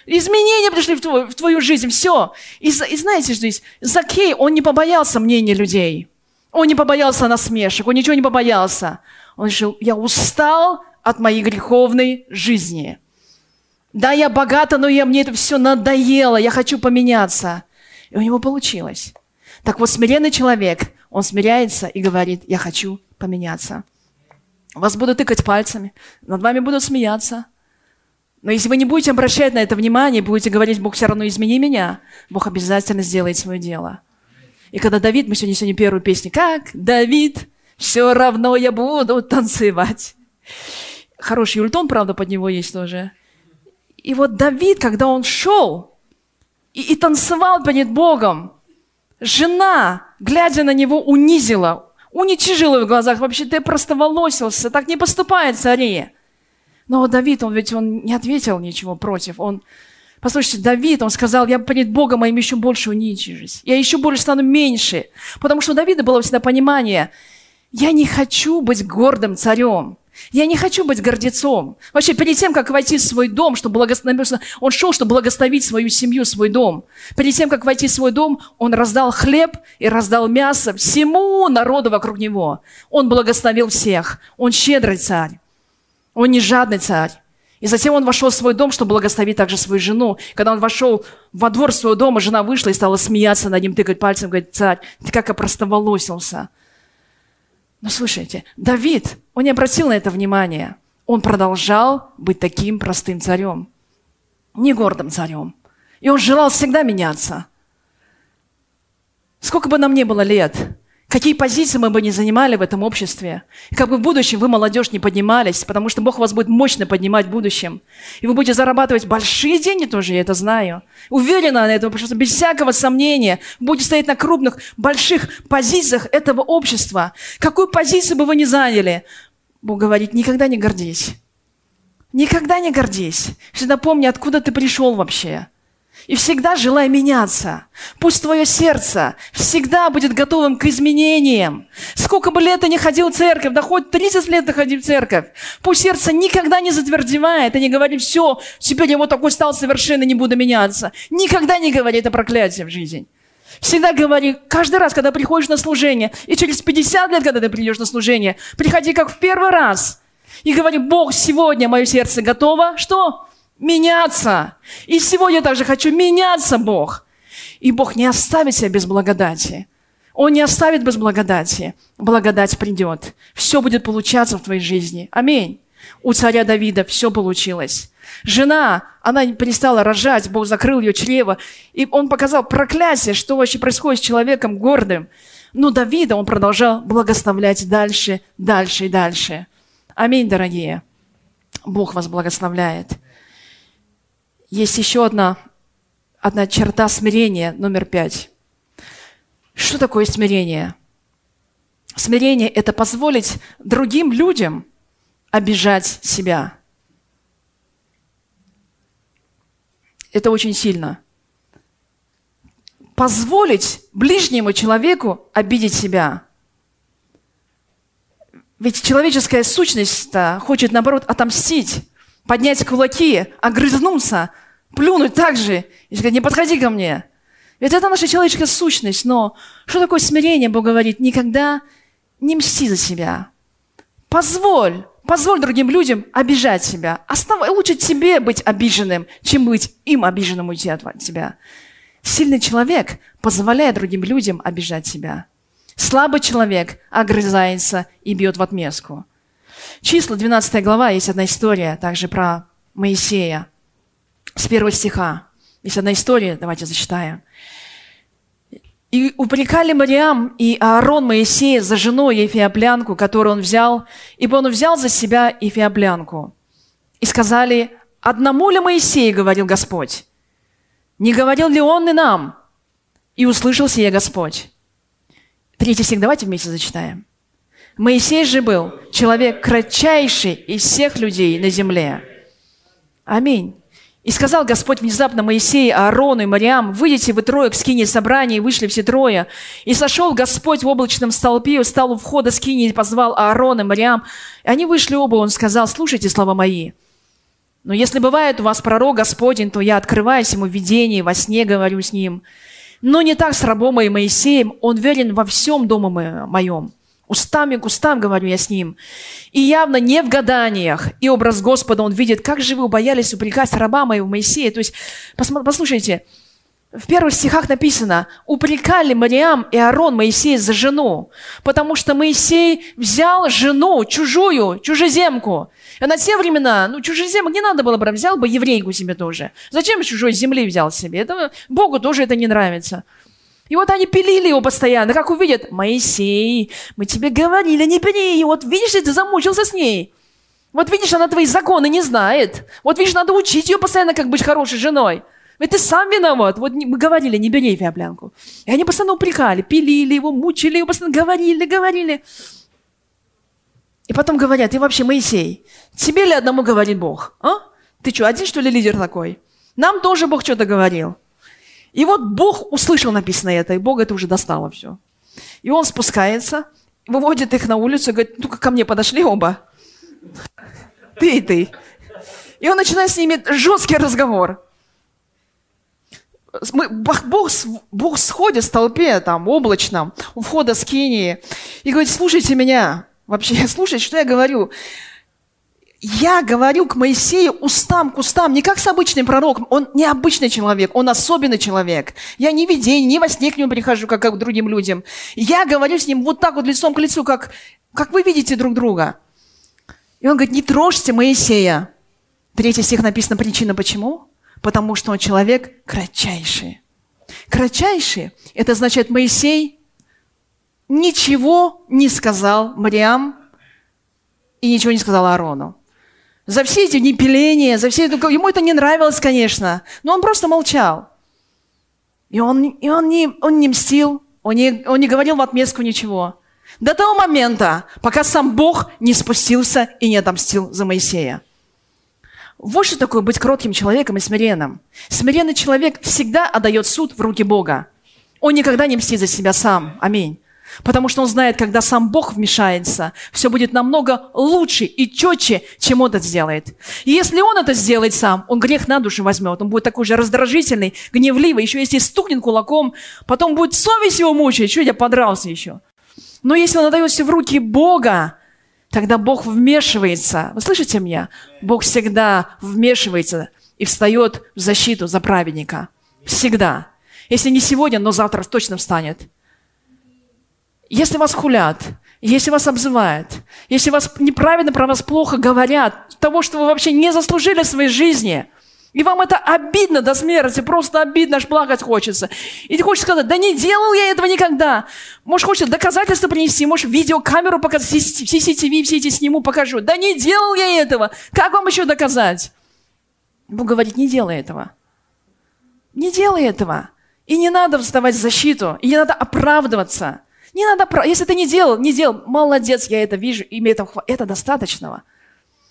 Изменения пришли в твою, в твою жизнь. Все. И, и знаете, что здесь? Закей, он не побоялся мнения людей. Он не побоялся насмешек. Он ничего не побоялся. Он решил, я устал от моей греховной жизни. Да, я богата, но я, мне это все надоело. Я хочу поменяться. И у него получилось. Так вот, смиренный человек, он смиряется и говорит, я хочу поменяться. Вас будут тыкать пальцами, над вами будут смеяться. Но если вы не будете обращать на это внимание, будете говорить, Бог все равно измени меня, Бог обязательно сделает свое дело. И когда Давид, мы сегодня сегодня первую песню, как Давид, все равно я буду танцевать. Хороший ультон, правда, под него есть тоже. И вот Давид, когда он шел и, и танцевал перед Богом, жена, глядя на него, унизила, уничижил его в глазах. Вообще ты просто волосился, так не поступает цари. Но Давид, он ведь он не ответил ничего против. Он, послушайте, Давид, он сказал, я перед Богом моим еще больше уничижусь. Я еще больше стану меньше. Потому что у Давида было всегда понимание, я не хочу быть гордым царем. Я не хочу быть гордецом. Вообще, перед тем, как войти в свой дом, чтобы благословить, он шел, чтобы благословить свою семью, свой дом. Перед тем, как войти в свой дом, он раздал хлеб и раздал мясо всему народу вокруг него. Он благословил всех. Он щедрый царь. Он не жадный царь. И затем он вошел в свой дом, чтобы благословить также свою жену. Когда он вошел во двор своего дома, жена вышла и стала смеяться над ним, тыкать пальцем, говорит, царь, ты как опростоволосился. Но слушайте, Давид, он не обратил на это внимания. Он продолжал быть таким простым царем, не гордым царем. И он желал всегда меняться. Сколько бы нам ни было лет, Какие позиции мы бы не занимали в этом обществе. И как бы в будущем вы, молодежь, не поднимались, потому что Бог вас будет мощно поднимать в будущем. И вы будете зарабатывать большие деньги тоже, я это знаю. Уверена на этом, потому что без всякого сомнения будете стоять на крупных, больших позициях этого общества. Какую позицию бы вы ни заняли, Бог говорит, никогда не гордись. Никогда не гордись. Всегда помни, откуда ты пришел вообще. И всегда желай меняться. Пусть твое сердце всегда будет готовым к изменениям. Сколько бы лет ты не ходил в церковь, да хоть 30 лет ты ходил в церковь, пусть сердце никогда не затвердевает и не говорит, все, теперь я вот такой стал совершенно, не буду меняться. Никогда не говори это проклятие в жизнь. Всегда говори, каждый раз, когда приходишь на служение, и через 50 лет, когда ты придешь на служение, приходи как в первый раз. И говори, Бог, сегодня мое сердце готово, что? меняться. И сегодня также хочу меняться, Бог. И Бог не оставит себя без благодати. Он не оставит без благодати. Благодать придет. Все будет получаться в твоей жизни. Аминь. У царя Давида все получилось. Жена, она перестала рожать, Бог закрыл ее чрево, и он показал проклятие, что вообще происходит с человеком гордым. Но Давида он продолжал благословлять дальше, дальше и дальше. Аминь, дорогие. Бог вас благословляет. Есть еще одна, одна черта смирения, номер пять. Что такое смирение? Смирение – это позволить другим людям обижать себя. Это очень сильно. Позволить ближнему человеку обидеть себя. Ведь человеческая сущность хочет, наоборот, отомстить, поднять кулаки, огрызнуться, плюнуть так же и сказать, не подходи ко мне. Ведь это наша человеческая сущность, но что такое смирение, Бог говорит, никогда не мсти за себя. Позволь, позволь другим людям обижать себя. Оставай, лучше тебе быть обиженным, чем быть им обиженным уйти от тебя. Сильный человек позволяет другим людям обижать себя. Слабый человек огрызается и бьет в отместку. Числа, 12 глава, есть одна история также про Моисея. С первого стиха. Есть одна история, давайте зачитаем. И упрекали Мариам и Аарон Моисея за жену Ефиоплянку, которую он взял, ибо он взял за себя Ефиоплянку. И сказали, одному ли Моисею говорил Господь? Не говорил ли он и нам? И услышал сие Господь. Третий стих давайте вместе зачитаем. Моисей же был человек кратчайший из всех людей на земле. Аминь. И сказал Господь внезапно Моисею, Аарону и Мариам, «Выйдите вы трое к скине собрания». И вышли все трое. И сошел Господь в облачном столпе, встал у входа скини и позвал Аарона и Мариам. И они вышли оба, он сказал, «Слушайте слова мои». Но если бывает у вас пророк Господень, то я открываюсь ему в видении, во сне говорю с ним. Но не так с рабом моим Моисеем, он верен во всем доме моем. Устами к устам говорю я с ним. И явно не в гаданиях. И образ Господа он видит, как же вы боялись упрекать раба моего Моисея. То есть, послушайте, в первых стихах написано, упрекали Мариам и Аарон Моисея за жену, потому что Моисей взял жену, чужую, чужеземку. А на те времена, ну, чужеземок не надо было бы, взял бы еврейку себе тоже. Зачем чужой земли взял себе? Это, Богу тоже это не нравится. И вот они пилили его постоянно, как увидят, Моисей, мы тебе говорили, не пили, вот видишь, ты замучился с ней. Вот видишь, она твои законы не знает. Вот видишь, надо учить ее постоянно, как быть хорошей женой. Ведь ты сам виноват. Вот мы говорили, не бери фиоплянку. И они постоянно упрекали, пилили его, мучили его, постоянно говорили, говорили. И потом говорят, и вообще, Моисей, тебе ли одному говорит Бог? А? Ты что, один что ли лидер такой? Нам тоже Бог что-то говорил. И вот Бог услышал написано это, и Бог это уже достало все. И он спускается, выводит их на улицу и говорит, ну-ка ко мне подошли оба. Ты и ты. И он начинает с ними жесткий разговор. Мы, Бог, Бог сходит в толпе там облачном у входа с Кении и говорит, слушайте меня, вообще [laughs] слушайте, что я говорю я говорю к Моисею устам к устам, не как с обычным пророком. Он не обычный человек, он особенный человек. Я не видение, не во сне к нему прихожу, как, как к другим людям. Я говорю с ним вот так вот лицом к лицу, как, как вы видите друг друга. И он говорит, не трожьте Моисея. Третий стих написано причина почему? Потому что он человек кратчайший. Кратчайший – это значит Моисей ничего не сказал Мариам и ничего не сказал Аарону. За все эти непиления, за все это... Ему это не нравилось, конечно, но он просто молчал. И он, и он, не, он не мстил, он не, он не говорил в отместку ничего. До того момента, пока сам Бог не спустился и не отомстил за Моисея. Вот что такое быть кротким человеком и смиренным. Смиренный человек всегда отдает суд в руки Бога. Он никогда не мстит за себя сам. Аминь. Потому что он знает, когда сам Бог вмешается, все будет намного лучше и четче, чем он это сделает. И если он это сделает сам, он грех на душу возьмет. Он будет такой же раздражительный, гневливый. Еще если стукнет кулаком, потом будет совесть его мучить. Что я подрался еще? Но если он отдает в руки Бога, тогда Бог вмешивается. Вы слышите меня? Бог всегда вмешивается и встает в защиту за праведника. Всегда. Если не сегодня, но завтра точно встанет. Если вас хулят, если вас обзывают, если вас неправильно про вас плохо говорят, того, что вы вообще не заслужили в своей жизни, и вам это обидно до смерти, просто обидно, аж плакать хочется. И ты хочешь сказать, да не делал я этого никогда. Может, хочешь доказательства принести, может, видеокамеру показать, CCTV все эти сниму, покажу. Да не делал я этого. Как вам еще доказать? Бог говорит, не делай этого. Не делай этого. И не надо вставать в защиту, и не надо оправдываться. Не надо, если ты не делал, не делал, молодец, я это вижу, и мне этого это достаточного.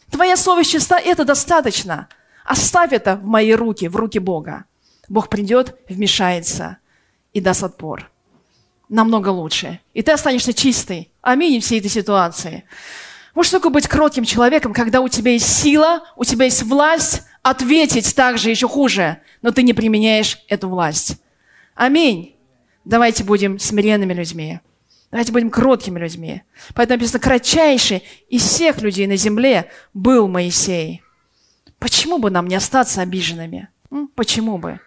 Твоя совесть чиста, это достаточно. Оставь это в мои руки, в руки Бога. Бог придет, вмешается и даст отпор. Намного лучше. И ты останешься чистый. Аминь всей этой ситуации. Может, только быть кротким человеком, когда у тебя есть сила, у тебя есть власть ответить также еще хуже, но ты не применяешь эту власть. Аминь. Давайте будем смиренными людьми. Давайте будем кроткими людьми. Поэтому написано, кратчайший из всех людей на земле был Моисей. Почему бы нам не остаться обиженными? Почему бы?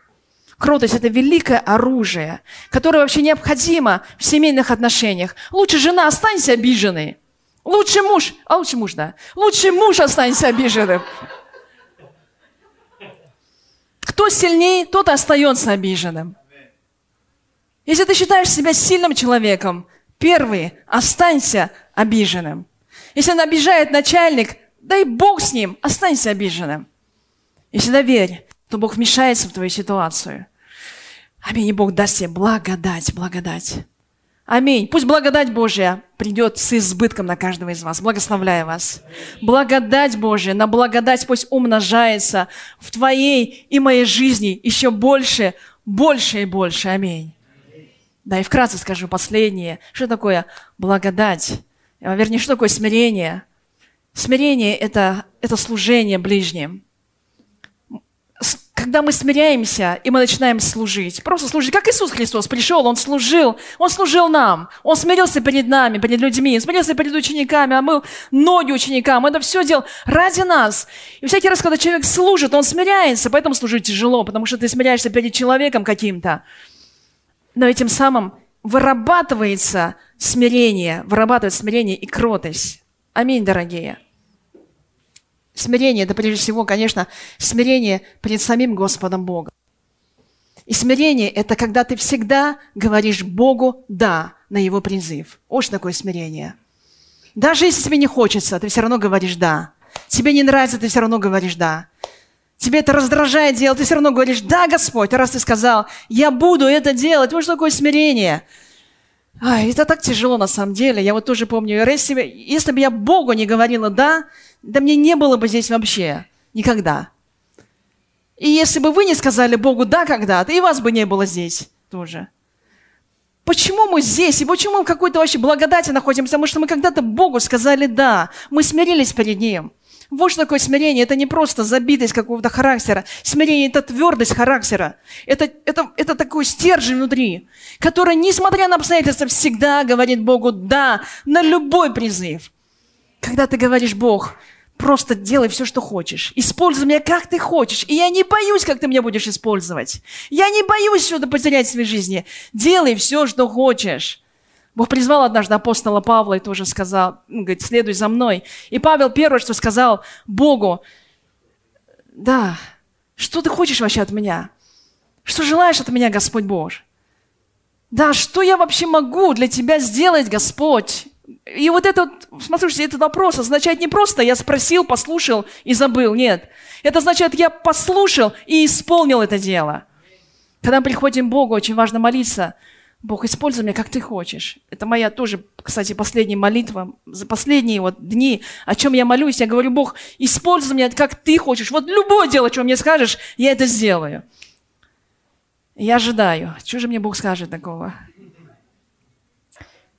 Кротость – это великое оружие, которое вообще необходимо в семейных отношениях. Лучше жена останься обиженной. Лучше муж, а лучше муж, да. Лучше муж останется обиженным. Кто сильнее, тот и остается обиженным. Если ты считаешь себя сильным человеком, первый, останься обиженным. Если он обижает начальник, дай Бог с ним, останься обиженным. И всегда верь, то Бог вмешается в твою ситуацию. Аминь. И Бог даст тебе благодать, благодать. Аминь. Пусть благодать Божья придет с избытком на каждого из вас. Благословляю вас. Благодать Божья, на благодать пусть умножается в твоей и моей жизни еще больше, больше и больше. Аминь. Да, и вкратце скажу последнее. Что такое благодать? А, вернее, что такое смирение? Смирение это, – это служение ближним. Когда мы смиряемся, и мы начинаем служить, просто служить, как Иисус Христос пришел, Он служил, Он служил нам, Он смирился перед нами, перед людьми, смирился перед учениками, а мы ноги ученикам, это все делал ради нас. И всякий раз, когда человек служит, он смиряется, поэтому служить тяжело, потому что ты смиряешься перед человеком каким-то но этим самым вырабатывается смирение, вырабатывается смирение и кротость. Аминь, дорогие. Смирение – это прежде всего, конечно, смирение перед самим Господом Богом. И смирение – это когда ты всегда говоришь Богу «да» на Его призыв. Вот что такое смирение. Даже если тебе не хочется, ты все равно говоришь «да». Тебе не нравится, ты все равно говоришь «да» тебе это раздражает делать, ты все равно говоришь, да, Господь, раз ты сказал, я буду это делать. Вот такое смирение. Ай, это так тяжело на самом деле. Я вот тоже помню, если, если бы я Богу не говорила «да», да мне не было бы здесь вообще никогда. И если бы вы не сказали Богу «да» когда-то, и вас бы не было здесь тоже. Почему мы здесь? И почему мы в какой-то вообще благодати находимся? Потому что мы когда-то Богу сказали «да». Мы смирились перед Ним. Вот что такое смирение. Это не просто забитость какого-то характера. Смирение – это твердость характера. Это, это, это такой стержень внутри, который, несмотря на обстоятельства, всегда говорит Богу «да» на любой призыв. Когда ты говоришь «Бог», просто делай все, что хочешь. Используй меня, как ты хочешь. И я не боюсь, как ты меня будешь использовать. Я не боюсь что-то потерять в своей жизни. Делай все, что хочешь. Бог призвал однажды апостола Павла и тоже сказал, говорит, следуй за мной. И Павел первое, что сказал Богу, да, что ты хочешь вообще от меня? Что желаешь от меня, Господь Бог? Да, что я вообще могу для тебя сделать, Господь? И вот этот, смотрите, этот вопрос означает не просто я спросил, послушал и забыл. Нет. Это означает, я послушал и исполнил это дело. Когда мы приходим к Богу, очень важно молиться – Бог, используй меня, как ты хочешь. Это моя тоже, кстати, последняя молитва за последние вот дни, о чем я молюсь. Я говорю, Бог, используй меня, как ты хочешь. Вот любое дело, что мне скажешь, я это сделаю. Я ожидаю. Что же мне Бог скажет такого?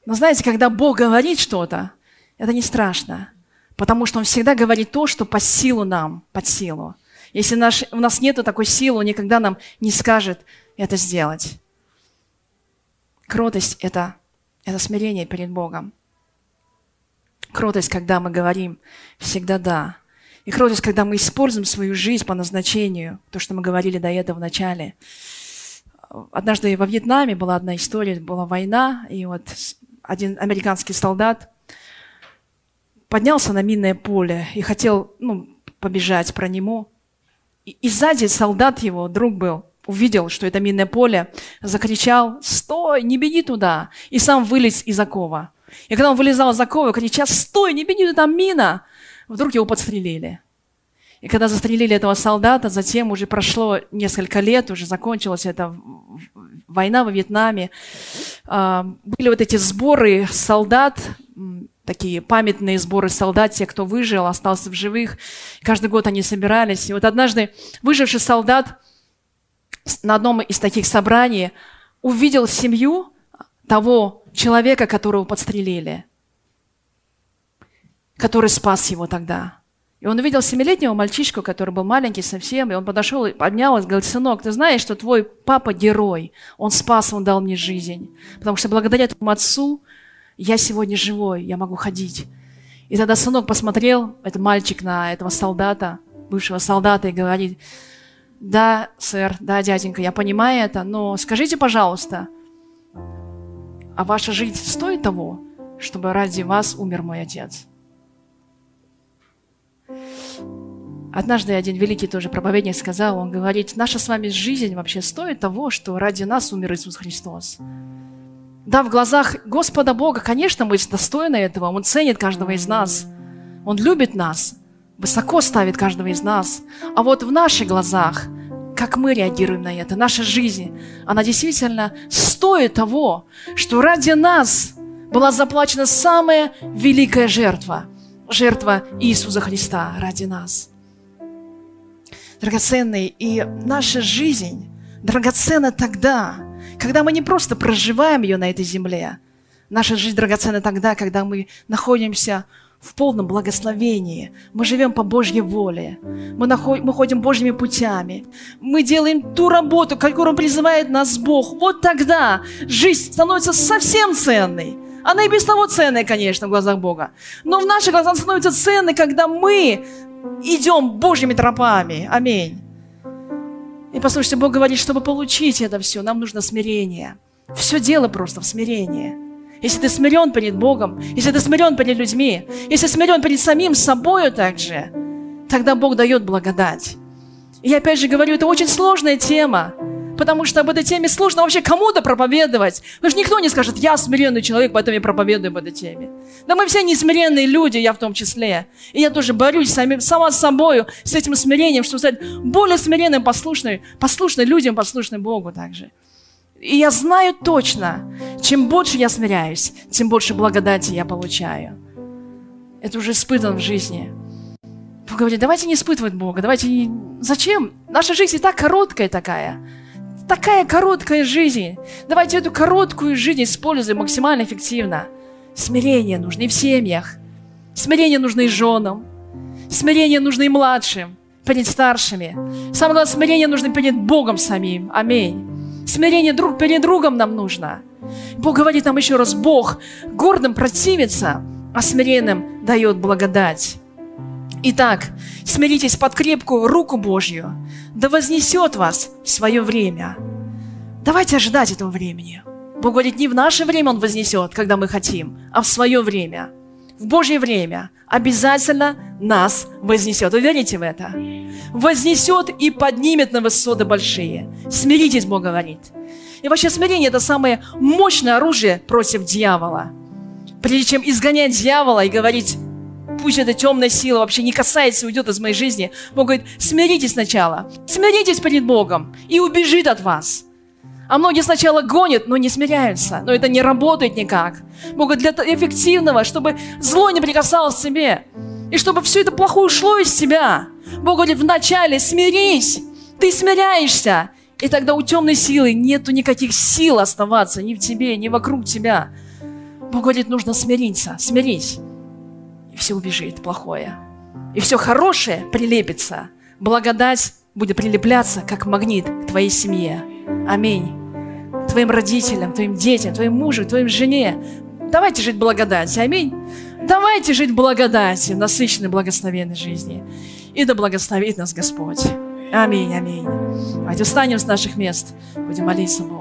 Но знаете, когда Бог говорит что-то, это не страшно, потому что Он всегда говорит то, что по силу нам, под силу. Если наш, у нас нет такой силы, Он никогда нам не скажет это сделать. Кротость – это, это смирение перед Богом. Кротость, когда мы говорим всегда «да». И кротость, когда мы используем свою жизнь по назначению, то, что мы говорили до этого в начале. Однажды во Вьетнаме была одна история, была война, и вот один американский солдат поднялся на минное поле и хотел ну, побежать про нему. И, и сзади солдат его, друг был, увидел, что это минное поле, закричал «Стой, не беги туда!» и сам вылез из окова. И когда он вылезал из окова, кричал «Стой, не беги, там мина!» Вдруг его подстрелили. И когда застрелили этого солдата, затем уже прошло несколько лет, уже закончилась эта война во Вьетнаме. А, были вот эти сборы солдат, такие памятные сборы солдат, те, кто выжил, остался в живых. Каждый год они собирались. И вот однажды выживший солдат на одном из таких собраний увидел семью того человека, которого подстрелили, который спас его тогда. И он увидел семилетнего мальчишку, который был маленький совсем, и он подошел и поднял и говорит, сынок, ты знаешь, что твой папа герой, он спас, он дал мне жизнь, потому что благодаря твоему отцу я сегодня живой, я могу ходить. И тогда сынок посмотрел, этот мальчик, на этого солдата, бывшего солдата, и говорит, да, сэр, да, дяденька, я понимаю это, но скажите, пожалуйста, а ваша жизнь стоит того, чтобы ради вас умер мой отец? Однажды один великий тоже проповедник сказал, он говорит, наша с вами жизнь вообще стоит того, что ради нас умер Иисус Христос. Да, в глазах Господа Бога, конечно, мы достойны этого, Он ценит каждого из нас, Он любит нас, высоко ставит каждого из нас. А вот в наших глазах, как мы реагируем на это, наша жизнь, она действительно стоит того, что ради нас была заплачена самая великая жертва, жертва Иисуса Христа ради нас – драгоценный. И наша жизнь драгоценна тогда, когда мы не просто проживаем ее на этой земле. Наша жизнь драгоценна тогда, когда мы находимся в полном благословении. Мы живем по Божьей воле. Мы, наход... мы ходим Божьими путями. Мы делаем ту работу, которую призывает нас Бог. Вот тогда жизнь становится совсем ценной. Она и без того ценная, конечно, в глазах Бога. Но в наших глазах становится ценной, когда мы идем Божьими тропами. Аминь. И послушайте, Бог говорит, чтобы получить это все, нам нужно смирение. Все дело просто в смирении. Если ты смирен перед Богом, если ты смирен перед людьми, если смирен перед самим собою также, тогда Бог дает благодать. И я опять же говорю, это очень сложная тема потому что об этой теме сложно вообще кому-то проповедовать. Потому что никто не скажет, я смиренный человек, поэтому я проповедую об этой теме. Да мы все несмиренные люди, я в том числе. И я тоже борюсь сами, сама с собой, с этим смирением, чтобы стать более смиренным, послушным, послушным людям, послушным Богу также. И я знаю точно, чем больше я смиряюсь, тем больше благодати я получаю. Это уже испытано в жизни. Бог говорит, давайте не испытывать Бога, давайте не... Зачем? Наша жизнь и так короткая такая такая короткая жизнь. Давайте эту короткую жизнь используем максимально эффективно. Смирение нужно и в семьях. Смирение нужно и женам. Смирение нужно и младшим, перед старшими. Самое главное, смирение нужно перед Богом самим. Аминь. Смирение друг перед другом нам нужно. Бог говорит нам еще раз, Бог гордым противится, а смиренным дает благодать. Итак, смиритесь под крепкую руку Божью, да вознесет вас в свое время. Давайте ожидать этого времени. Бог говорит, не в наше время Он вознесет, когда мы хотим, а в свое время. В Божье время обязательно нас вознесет. Вы верите в это? Вознесет и поднимет на высоты большие. Смиритесь, Бог говорит. И вообще смирение – это самое мощное оружие против дьявола. Прежде чем изгонять дьявола и говорить, пусть эта темная сила вообще не касается, уйдет из моей жизни. Бог говорит, смиритесь сначала, смиритесь перед Богом и убежит от вас. А многие сначала гонят, но не смиряются. Но это не работает никак. Бог говорит, для эффективного, чтобы зло не прикасалось к себе. И чтобы все это плохое ушло из тебя. Бог говорит, вначале смирись. Ты смиряешься. И тогда у темной силы нету никаких сил оставаться ни в тебе, ни вокруг тебя. Бог говорит, нужно смириться. Смирись и все убежит плохое. И все хорошее прилепится. Благодать будет прилепляться, как магнит к твоей семье. Аминь. Твоим родителям, твоим детям, твоим мужу, твоим жене. Давайте жить благодатью. Аминь. Давайте жить благодатью, насыщенной благословенной жизни. И да благословит нас Господь. Аминь, аминь. Давайте встанем с наших мест. Будем молиться Богу.